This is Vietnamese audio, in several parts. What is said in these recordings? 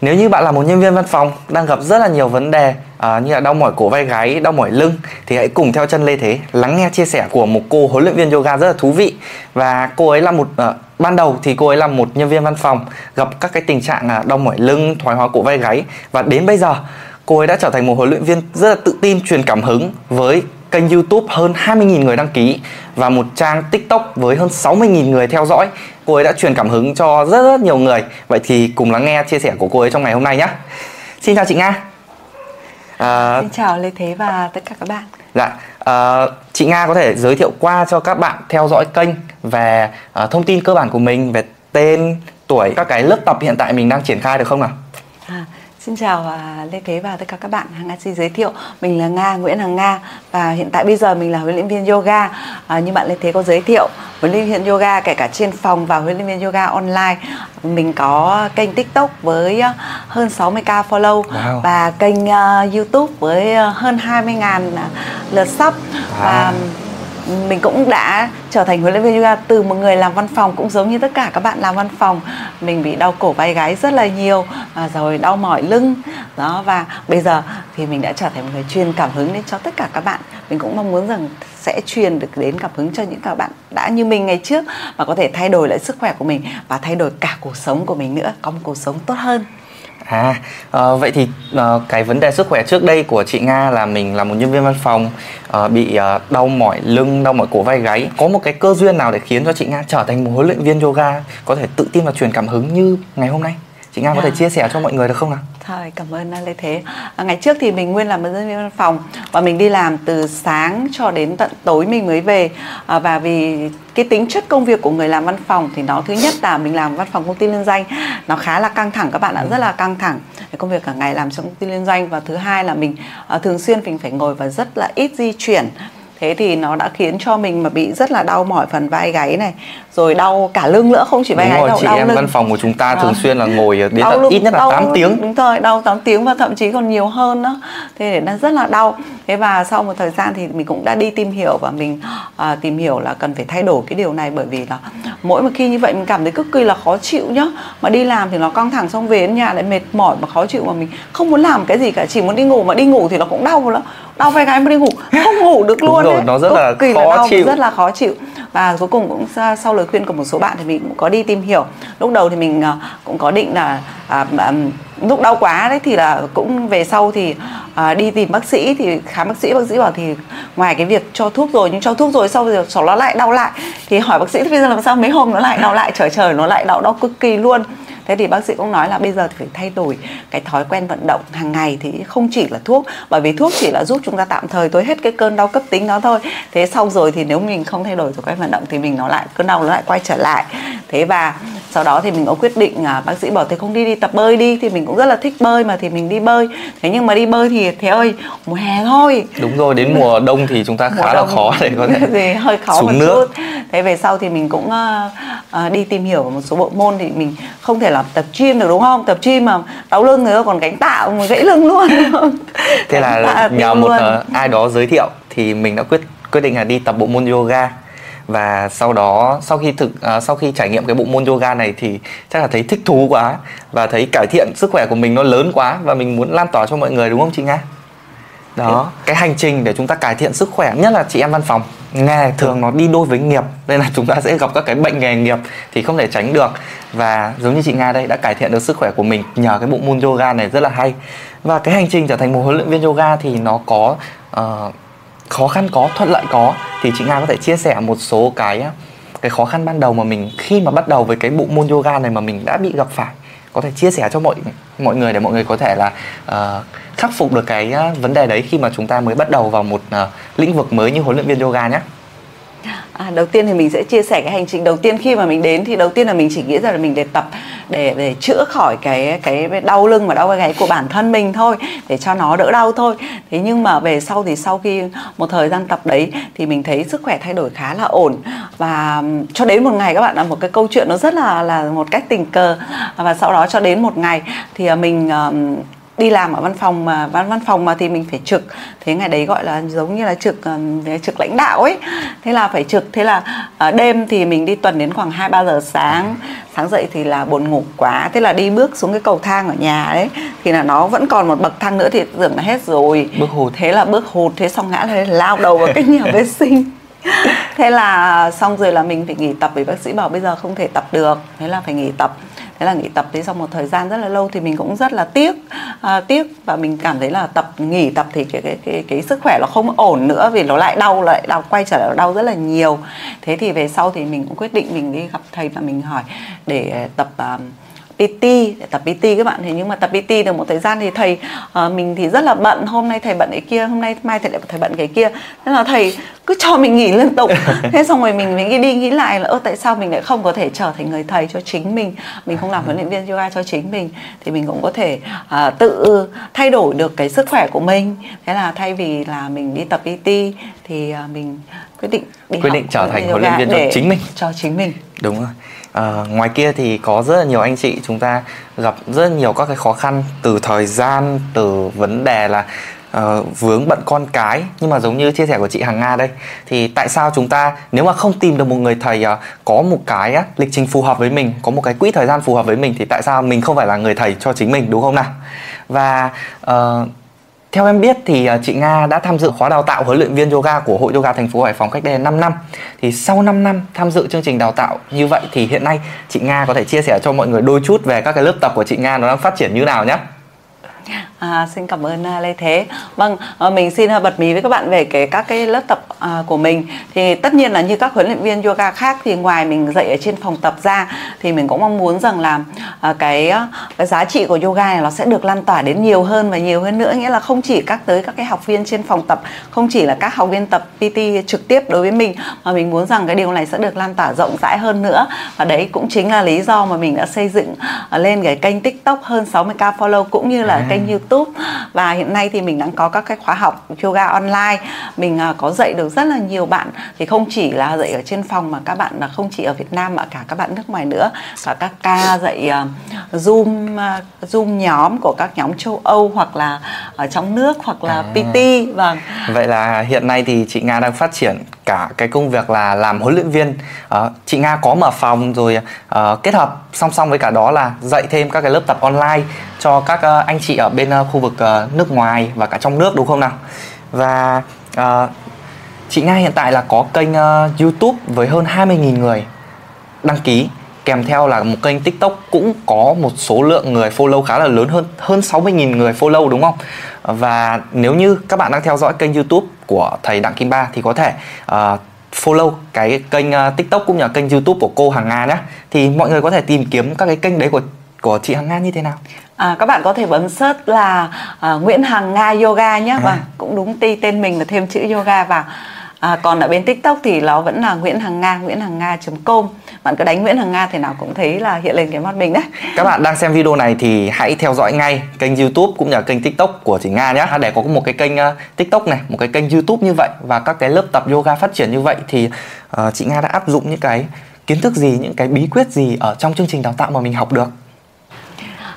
Nếu như bạn là một nhân viên văn phòng đang gặp rất là nhiều vấn đề uh, như là đau mỏi cổ vai gáy, đau mỏi lưng thì hãy cùng theo chân Lê Thế lắng nghe chia sẻ của một cô huấn luyện viên yoga rất là thú vị. Và cô ấy là một uh, ban đầu thì cô ấy là một nhân viên văn phòng gặp các cái tình trạng là đau mỏi lưng, thoái hóa cổ vai gáy. Và đến bây giờ cô ấy đã trở thành một huấn luyện viên rất là tự tin truyền cảm hứng với kênh YouTube hơn 20.000 người đăng ký và một trang TikTok với hơn 60.000 người theo dõi. Cô ấy đã truyền cảm hứng cho rất rất nhiều người. Vậy thì cùng lắng nghe chia sẻ của cô ấy trong ngày hôm nay nhé. Xin chào chị Nga. À, Xin chào Lê Thế và tất cả các bạn. Dạ, à, chị Nga có thể giới thiệu qua cho các bạn theo dõi kênh về à, thông tin cơ bản của mình về tên, tuổi, các cái lớp tập hiện tại mình đang triển khai được không nào? À, Xin chào uh, Lê Thế và tất cả các bạn. Hằng Nga xin giới thiệu mình là Nga Nguyễn Hằng Nga và hiện tại bây giờ mình là huấn luyện viên yoga. À, như bạn Lê Thế có giới thiệu, huấn luyện viên yoga kể cả trên phòng và huấn luyện viên yoga online. Mình có kênh TikTok với uh, hơn 60k follow wow. và kênh uh, YouTube với uh, hơn 20.000 uh, lượt sub wow. và mình cũng đã trở thành huấn luyện viên yoga từ một người làm văn phòng cũng giống như tất cả các bạn làm văn phòng. Mình bị đau cổ vai gáy rất là nhiều và rồi đau mỏi lưng. Đó, và bây giờ thì mình đã trở thành một người truyền cảm hứng đến cho tất cả các bạn. Mình cũng mong muốn rằng sẽ truyền được đến cảm hứng cho những các bạn đã như mình ngày trước và có thể thay đổi lại sức khỏe của mình và thay đổi cả cuộc sống của mình nữa. Có một cuộc sống tốt hơn. À, uh, vậy thì uh, cái vấn đề sức khỏe trước đây của chị Nga là mình là một nhân viên văn phòng uh, bị uh, đau mỏi lưng, đau mỏi cổ vai gáy. Có một cái cơ duyên nào để khiến cho chị Nga trở thành một huấn luyện viên yoga có thể tự tin và truyền cảm hứng như ngày hôm nay? Chị Nga yeah. có thể dạ. chia sẻ cho mọi người được không nào? Thôi, cảm ơn Lê Thế. À, ngày trước thì mình nguyên làm một nhân viên văn phòng và mình đi làm từ sáng cho đến tận tối mình mới về. À, và vì cái tính chất công việc của người làm văn phòng thì nó thứ nhất là mình làm văn phòng công ty liên doanh nó khá là căng thẳng các bạn ạ rất là căng thẳng công việc cả ngày làm trong công ty liên doanh và thứ hai là mình à, thường xuyên mình phải ngồi và rất là ít di chuyển thế thì nó đã khiến cho mình mà bị rất là đau mỏi phần vai gáy này rồi đau cả lưng nữa không chỉ vai gáy đâu chị đau em lưng. văn phòng của chúng ta thường à. xuyên là ngồi đến đau lưng, ít nhất là đau 8 tiếng. đúng rồi đau 8 tiếng và thậm chí còn nhiều hơn đó thế để nó rất là đau. Thế và sau một thời gian thì mình cũng đã đi tìm hiểu và mình à, tìm hiểu là cần phải thay đổi cái điều này bởi vì là mỗi một khi như vậy mình cảm thấy cực kỳ là khó chịu nhá. Mà đi làm thì nó căng thẳng xong về đến nhà lại mệt mỏi mà khó chịu mà mình không muốn làm cái gì cả chỉ muốn đi ngủ mà đi ngủ thì nó cũng đau lắm đau vai gáy mà đi ngủ. Không ngủ được luôn rồi, nó rất là kỳ khó là đau, chịu. rất là khó chịu. Và cuối cùng cũng sau lời khuyên của một số bạn thì mình cũng có đi tìm hiểu. Lúc đầu thì mình à, cũng có định là à, à, lúc đau quá đấy thì là cũng về sau thì à, đi tìm bác sĩ thì khám bác sĩ bác sĩ bảo thì ngoài cái việc cho thuốc rồi nhưng cho thuốc rồi sau rồi nó lại đau lại. Thì hỏi bác sĩ thì bây giờ làm sao mấy hôm nó lại đau lại? Trời trời nó lại đau đau cực kỳ luôn thế thì bác sĩ cũng nói là bây giờ thì phải thay đổi cái thói quen vận động hàng ngày thì không chỉ là thuốc, bởi vì thuốc chỉ là giúp chúng ta tạm thời tối hết cái cơn đau cấp tính đó thôi. Thế sau rồi thì nếu mình không thay đổi thói quen vận động thì mình nó lại, cơn đau nó lại quay trở lại. Thế và sau đó thì mình có quyết định à, bác sĩ bảo thế không đi đi tập bơi đi thì mình cũng rất là thích bơi mà thì mình đi bơi. Thế nhưng mà đi bơi thì thế ơi mùa hè thôi. Đúng rồi đến mùa đông thì chúng ta khá là khó để có thể gì hơi khó xuống nước. chút. thế về sau thì mình cũng uh, uh, đi tìm hiểu một số bộ môn thì mình không thể là tập gym được đúng không? Tập gym mà đau lưng rồi còn gánh tạ mà gãy lưng luôn. Thế là nhờ một uh, ai đó giới thiệu thì mình đã quyết quyết định là đi tập bộ môn yoga và sau đó sau khi thực uh, sau khi trải nghiệm cái bộ môn yoga này thì chắc là thấy thích thú quá và thấy cải thiện sức khỏe của mình nó lớn quá và mình muốn lan tỏa cho mọi người đúng không chị nga? Đó cái hành trình để chúng ta cải thiện sức khỏe nhất là chị em văn phòng. Nghề thường nó đi đôi với nghiệp nên là chúng ta sẽ gặp các cái bệnh nghề nghiệp thì không thể tránh được. Và giống như chị nga đây đã cải thiện được sức khỏe của mình nhờ cái bộ môn yoga này rất là hay. Và cái hành trình trở thành một huấn luyện viên yoga thì nó có uh, khó khăn có thuận lợi có thì chị nga có thể chia sẻ một số cái cái khó khăn ban đầu mà mình khi mà bắt đầu với cái bộ môn yoga này mà mình đã bị gặp phải. Có thể chia sẻ cho mọi mọi người để mọi người có thể là uh, khắc phục được cái uh, vấn đề đấy khi mà chúng ta mới bắt đầu vào một uh, lĩnh vực mới như huấn luyện viên yoga nhé À, đầu tiên thì mình sẽ chia sẻ cái hành trình đầu tiên. Khi mà mình đến thì đầu tiên là mình chỉ nghĩ rằng là mình để tập để để chữa khỏi cái cái đau lưng và đau gáy của bản thân mình thôi để cho nó đỡ đau thôi. Thế nhưng mà về sau thì sau khi một thời gian tập đấy thì mình thấy sức khỏe thay đổi khá là ổn. Và cho đến một ngày các bạn là một cái câu chuyện nó rất là là một cách tình cờ. Và sau đó cho đến một ngày thì à, mình đi làm ở văn phòng mà văn văn phòng mà thì mình phải trực. Thế ngày đấy gọi là giống như là trực trực lãnh đạo ấy. Thế là phải trực. Thế là đêm thì mình đi tuần đến khoảng hai ba giờ sáng. Sáng dậy thì là buồn ngủ quá. Thế là đi bước xuống cái cầu thang ở nhà đấy thì là nó vẫn còn một bậc thang nữa thì tưởng là hết rồi. Bước hụt. Thế là bước hụt. Thế xong ngã lên lao đầu vào cái nhà vệ sinh. Thế là xong rồi là mình phải nghỉ tập. Vì bác sĩ bảo bây giờ không thể tập được. Thế là phải nghỉ tập thế là nghỉ tập thế sau một thời gian rất là lâu thì mình cũng rất là tiếc à, tiếc và mình cảm thấy là tập nghỉ tập thì cái cái cái, cái sức khỏe nó không ổn nữa vì nó lại đau lại đau quay trở lại đau rất là nhiều. Thế thì về sau thì mình cũng quyết định mình đi gặp thầy và mình hỏi để tập uh, PT để tập PT các bạn. Thì nhưng mà tập PT được một thời gian thì thầy uh, mình thì rất là bận. Hôm nay thầy bận cái kia hôm nay mai thầy lại thầy bận cái kia. Thế là thầy cứ cho mình nghỉ liên tục. Thế xong rồi mình mình nghĩ đi nghĩ lại là ơ tại sao mình lại không có thể trở thành người thầy cho chính mình? Mình không làm huấn luyện viên yoga cho chính mình. Thì mình cũng có thể uh, tự thay đổi được cái sức khỏe của mình. Thế là thay vì là mình đi tập PT thì uh, mình quyết định đi quyết định trở thành huấn luyện viên cho chính mình. cho chính mình. Đúng rồi à, ngoài kia thì có rất là nhiều anh chị chúng ta gặp rất nhiều các cái khó khăn từ thời gian từ vấn đề là uh, vướng bận con cái. Nhưng mà giống như chia sẻ của chị Hằng Nga đây thì tại sao chúng ta nếu mà không tìm được một người thầy uh, có một cái uh, lịch trình phù hợp với mình có một cái quỹ thời gian phù hợp với mình thì tại sao mình không phải là người thầy cho chính mình đúng không nào? Và uh, theo em biết thì à, chị Nga đã tham dự khóa đào tạo huấn luyện viên yoga của Hội Yoga thành phố Hải Phòng cách đây 5 năm. Thì sau 5 năm tham dự chương trình đào tạo như vậy thì hiện nay chị Nga có thể chia sẻ cho mọi người đôi chút về các cái lớp tập của chị Nga nó đang phát triển như nào nhé. À, xin cảm ơn uh, Lê Thế. Vâng, uh, mình xin uh, bật mí với các bạn về cái các cái lớp tập uh, của mình. Thì tất nhiên là như các huấn luyện viên yoga khác thì ngoài mình dạy ở trên phòng tập ra thì mình cũng mong muốn rằng là uh, cái cái giá trị của yoga này nó sẽ được lan tỏa đến nhiều hơn và nhiều hơn nữa, nghĩa là không chỉ các tới các cái học viên trên phòng tập, không chỉ là các học viên tập PT trực tiếp đối với mình mà mình muốn rằng cái điều này sẽ được lan tỏa rộng rãi hơn nữa. Và đấy cũng chính là lý do mà mình đã xây dựng uh, lên cái kênh TikTok hơn 60k follow cũng như là à. kênh YouTube. Và hiện nay thì mình đang có các cái khóa học yoga online. Mình uh, có dạy được rất là nhiều bạn. Thì không chỉ là dạy ở trên phòng mà các bạn là không chỉ ở Việt Nam mà cả các bạn nước ngoài nữa. Cả các ca dạy uh, zoom zoom nhóm của các nhóm châu Âu hoặc là ở trong nước hoặc là à. PT vâng. Vậy là hiện nay thì chị Nga đang phát triển cả cái công việc là làm huấn luyện viên. Uh, chị Nga có mở phòng rồi uh, kết hợp song song với cả đó là dạy thêm các cái lớp tập online cho các uh, anh chị ở bên uh, khu vực uh, nước ngoài và cả trong nước đúng không nào? Và uh, chị Nga hiện tại là có kênh uh, YouTube với hơn 20.000 người đăng ký kèm theo là một kênh TikTok cũng có một số lượng người follow khá là lớn hơn hơn 60.000 người follow đúng không? Và nếu như các bạn đang theo dõi kênh YouTube của thầy Đặng Kim Ba thì có thể uh, follow cái kênh uh, TikTok cũng như là kênh YouTube của cô Hằng Nga nhé. Thì mọi người có thể tìm kiếm các cái kênh đấy của của chị Hằng Nga như thế nào? À, các bạn có thể bấm search là uh, Nguyễn Hằng Nga Yoga nhé. À. Vâng, cũng đúng tên mình là thêm chữ yoga vào. À, còn ở bên tiktok thì nó vẫn là nguyễn hằng nga nguyễn hằng nga com. Bạn cứ đánh nguyễn hằng nga thì nào cũng thấy là hiện lên cái mắt mình đấy. Các bạn đang xem video này thì hãy theo dõi ngay kênh youtube cũng như là kênh tiktok của chị nga nhé để có một cái kênh uh, tiktok này một cái kênh youtube như vậy và các cái lớp tập yoga phát triển như vậy thì uh, chị nga đã áp dụng những cái kiến thức gì những cái bí quyết gì ở trong chương trình đào tạo mà mình học được?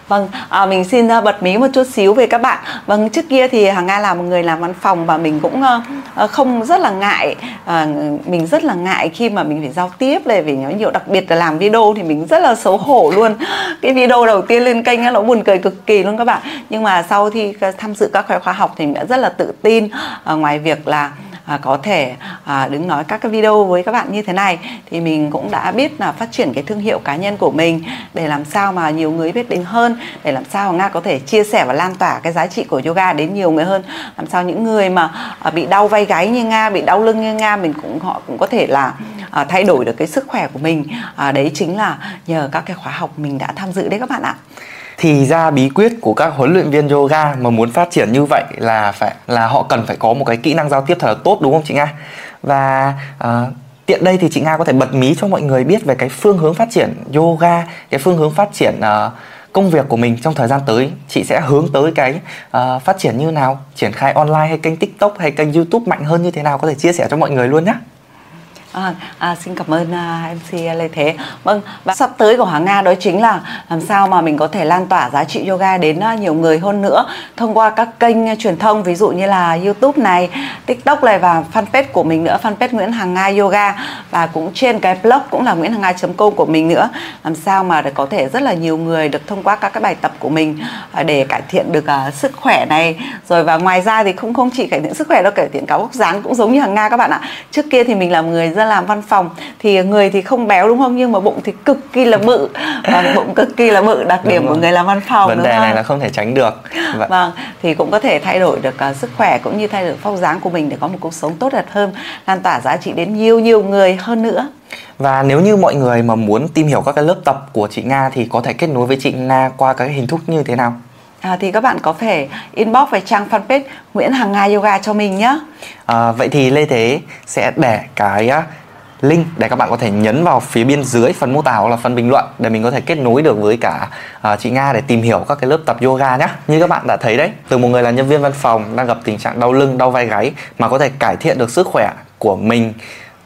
Vâng, à, mình xin uh, bật mí một chút xíu về các bạn. Vâng, trước kia thì Hằng Nga là một người làm văn phòng và mình cũng uh, Ờ, không rất là ngại, à, mình rất là ngại khi mà mình phải giao tiếp này vì nói nhiều đặc biệt là làm video thì mình rất là xấu hổ luôn. Cái video đầu tiên lên kênh nó buồn cười cực kỳ luôn các bạn. Nhưng mà sau khi tham dự các khóa học thì mình đã rất là tự tin à, ngoài việc là à, có thể à, đứng nói các cái video với các bạn như thế này thì mình cũng đã biết là phát triển cái thương hiệu cá nhân của mình để làm sao mà nhiều người biết đến hơn để làm sao nga có thể chia sẻ và lan tỏa cái giá trị của yoga đến nhiều người hơn. Làm sao những người mà à, bị đau vai gáy như nga bị đau lưng như nga mình cũng họ cũng có thể là à, thay đổi được cái sức khỏe của mình. À, đấy chính là nhờ các cái khóa học mình đã tham dự đấy các bạn ạ thì ra bí quyết của các huấn luyện viên yoga mà muốn phát triển như vậy là phải là họ cần phải có một cái kỹ năng giao tiếp thật là tốt đúng không chị Nga? Và uh, tiện đây thì chị Nga có thể bật mí cho mọi người biết về cái phương hướng phát triển yoga, cái phương hướng phát triển uh, công việc của mình trong thời gian tới. Chị sẽ hướng tới cái uh, phát triển như nào? Triển khai online hay kênh tiktok hay kênh youtube mạnh hơn như thế nào? Có thể chia sẻ cho mọi người luôn nhé À, à, xin cảm ơn à, uh, MC Lê Thế. Vâng, và sắp tới của Hoàng Nga đó chính là làm sao mà mình có thể lan tỏa giá trị yoga đến uh, nhiều người hơn nữa thông qua các kênh truyền thông ví dụ như là YouTube này, TikTok này và fanpage của mình nữa, fanpage Nguyễn Hằng Nga Yoga và cũng trên cái blog cũng là nguyễn hằng nga.com của mình nữa. Làm sao mà để có thể rất là nhiều người được thông qua các cái bài tập của mình uh, để cải thiện được uh, sức khỏe này. Rồi và ngoài ra thì không không chỉ cải thiện sức khỏe đâu, cải thiện cả vóc dáng cũng giống như Hằng Nga các bạn ạ. Trước kia thì mình là người ra làm văn phòng thì người thì không béo đúng không? Nhưng mà bụng thì cực kỳ là bự. Và bụng cực kỳ là bự đặc điểm của người làm văn phòng vấn đề này là không thể tránh được. Vâng. vâng thì cũng có thể thay đổi được uh, sức khỏe cũng như thay đổi phong dáng của mình để có một cuộc sống tốt đẹp hơn lan tỏa giá trị đến nhiều nhiều người hơn nữa. Và nếu như mọi người mà muốn tìm hiểu các cái lớp tập của chị Nga thì có thể kết nối với chị Nga qua các hình thức như thế nào? À, thì các bạn có thể inbox về trang fanpage Nguyễn Hằng Nga Yoga cho mình nhé. À, vậy thì Lê Thế sẽ để cái à, link để các bạn có thể nhấn vào phía bên dưới phần mô tả hoặc là phần bình luận để mình có thể kết nối được với cả uh, chị Nga để tìm hiểu các cái lớp tập yoga nhé. Như các bạn đã thấy đấy, từ một người là nhân viên văn phòng đang gặp tình trạng đau lưng, đau vai gáy mà có thể cải thiện được sức khỏe của mình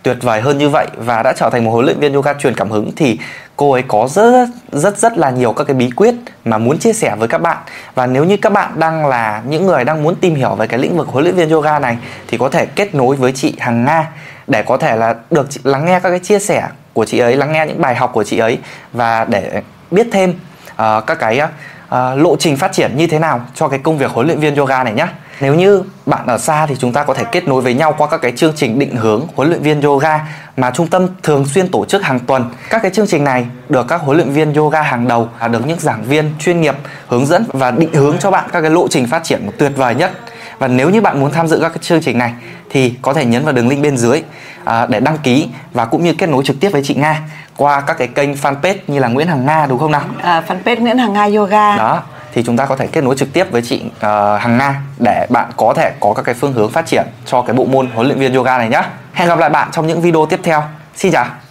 tuyệt vời hơn như vậy và đã trở thành một huấn luyện viên yoga truyền cảm hứng thì cô ấy có rất rất rất là nhiều các cái bí quyết mà muốn chia sẻ với các bạn. Và nếu như các bạn đang là những người đang muốn tìm hiểu về cái lĩnh vực huấn luyện viên yoga này thì có thể kết nối với chị Hằng Nga để có thể là được lắng nghe các cái chia sẻ của chị ấy lắng nghe những bài học của chị ấy và để biết thêm uh, các cái uh, lộ trình phát triển như thế nào cho cái công việc huấn luyện viên yoga này nhé nếu như bạn ở xa thì chúng ta có thể kết nối với nhau qua các cái chương trình định hướng huấn luyện viên yoga mà trung tâm thường xuyên tổ chức hàng tuần. Các cái chương trình này được các huấn luyện viên yoga hàng đầu được những giảng viên chuyên nghiệp hướng dẫn và định hướng cho bạn các cái lộ trình phát triển tuyệt vời nhất. Và nếu như bạn muốn tham dự các cái chương trình này thì có thể nhấn vào đường link bên dưới à, để đăng ký và cũng như kết nối trực tiếp với chị Nga qua các cái kênh fanpage như là Nguyễn Hằng Nga đúng không nào? À, fanpage Nguyễn Hằng Nga Yoga. Đó thì chúng ta có thể kết nối trực tiếp với chị uh, Hằng Nga để bạn có thể có các cái phương hướng phát triển cho cái bộ môn huấn luyện viên yoga này nhé. Hẹn gặp lại bạn trong những video tiếp theo. Xin chào.